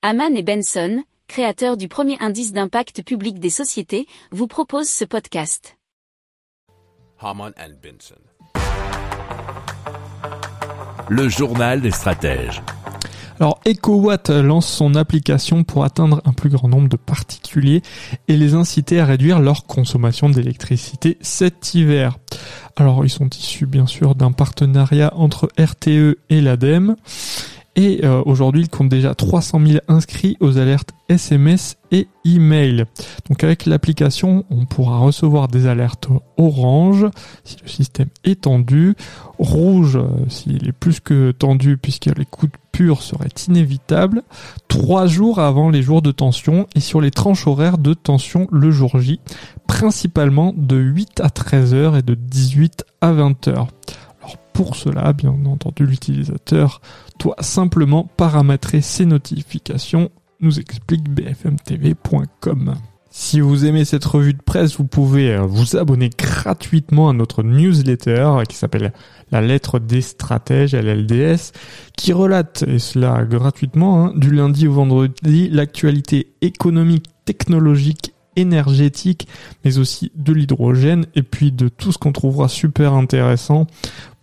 Haman et Benson, créateurs du premier indice d'impact public des sociétés, vous proposent ce podcast. Haman and Benson. Le journal des stratèges. Alors EcoWatt lance son application pour atteindre un plus grand nombre de particuliers et les inciter à réduire leur consommation d'électricité cet hiver. Alors ils sont issus bien sûr d'un partenariat entre RTE et l'ADEME. Et euh, aujourd'hui, il compte déjà 300 000 inscrits aux alertes SMS et email. Donc avec l'application, on pourra recevoir des alertes orange si le système est tendu, rouge euh, s'il est plus que tendu puisque les pur seraient inévitables, trois jours avant les jours de tension et sur les tranches horaires de tension le jour J, principalement de 8 à 13 heures et de 18 à 20 heures. Pour cela, bien entendu, l'utilisateur doit simplement paramétrer ses notifications, nous explique bfmtv.com. Si vous aimez cette revue de presse, vous pouvez euh, vous abonner gratuitement à notre newsletter qui s'appelle La lettre des stratèges, LLDS, qui relate, et cela gratuitement, hein, du lundi au vendredi, l'actualité économique, technologique énergétique, mais aussi de l'hydrogène et puis de tout ce qu'on trouvera super intéressant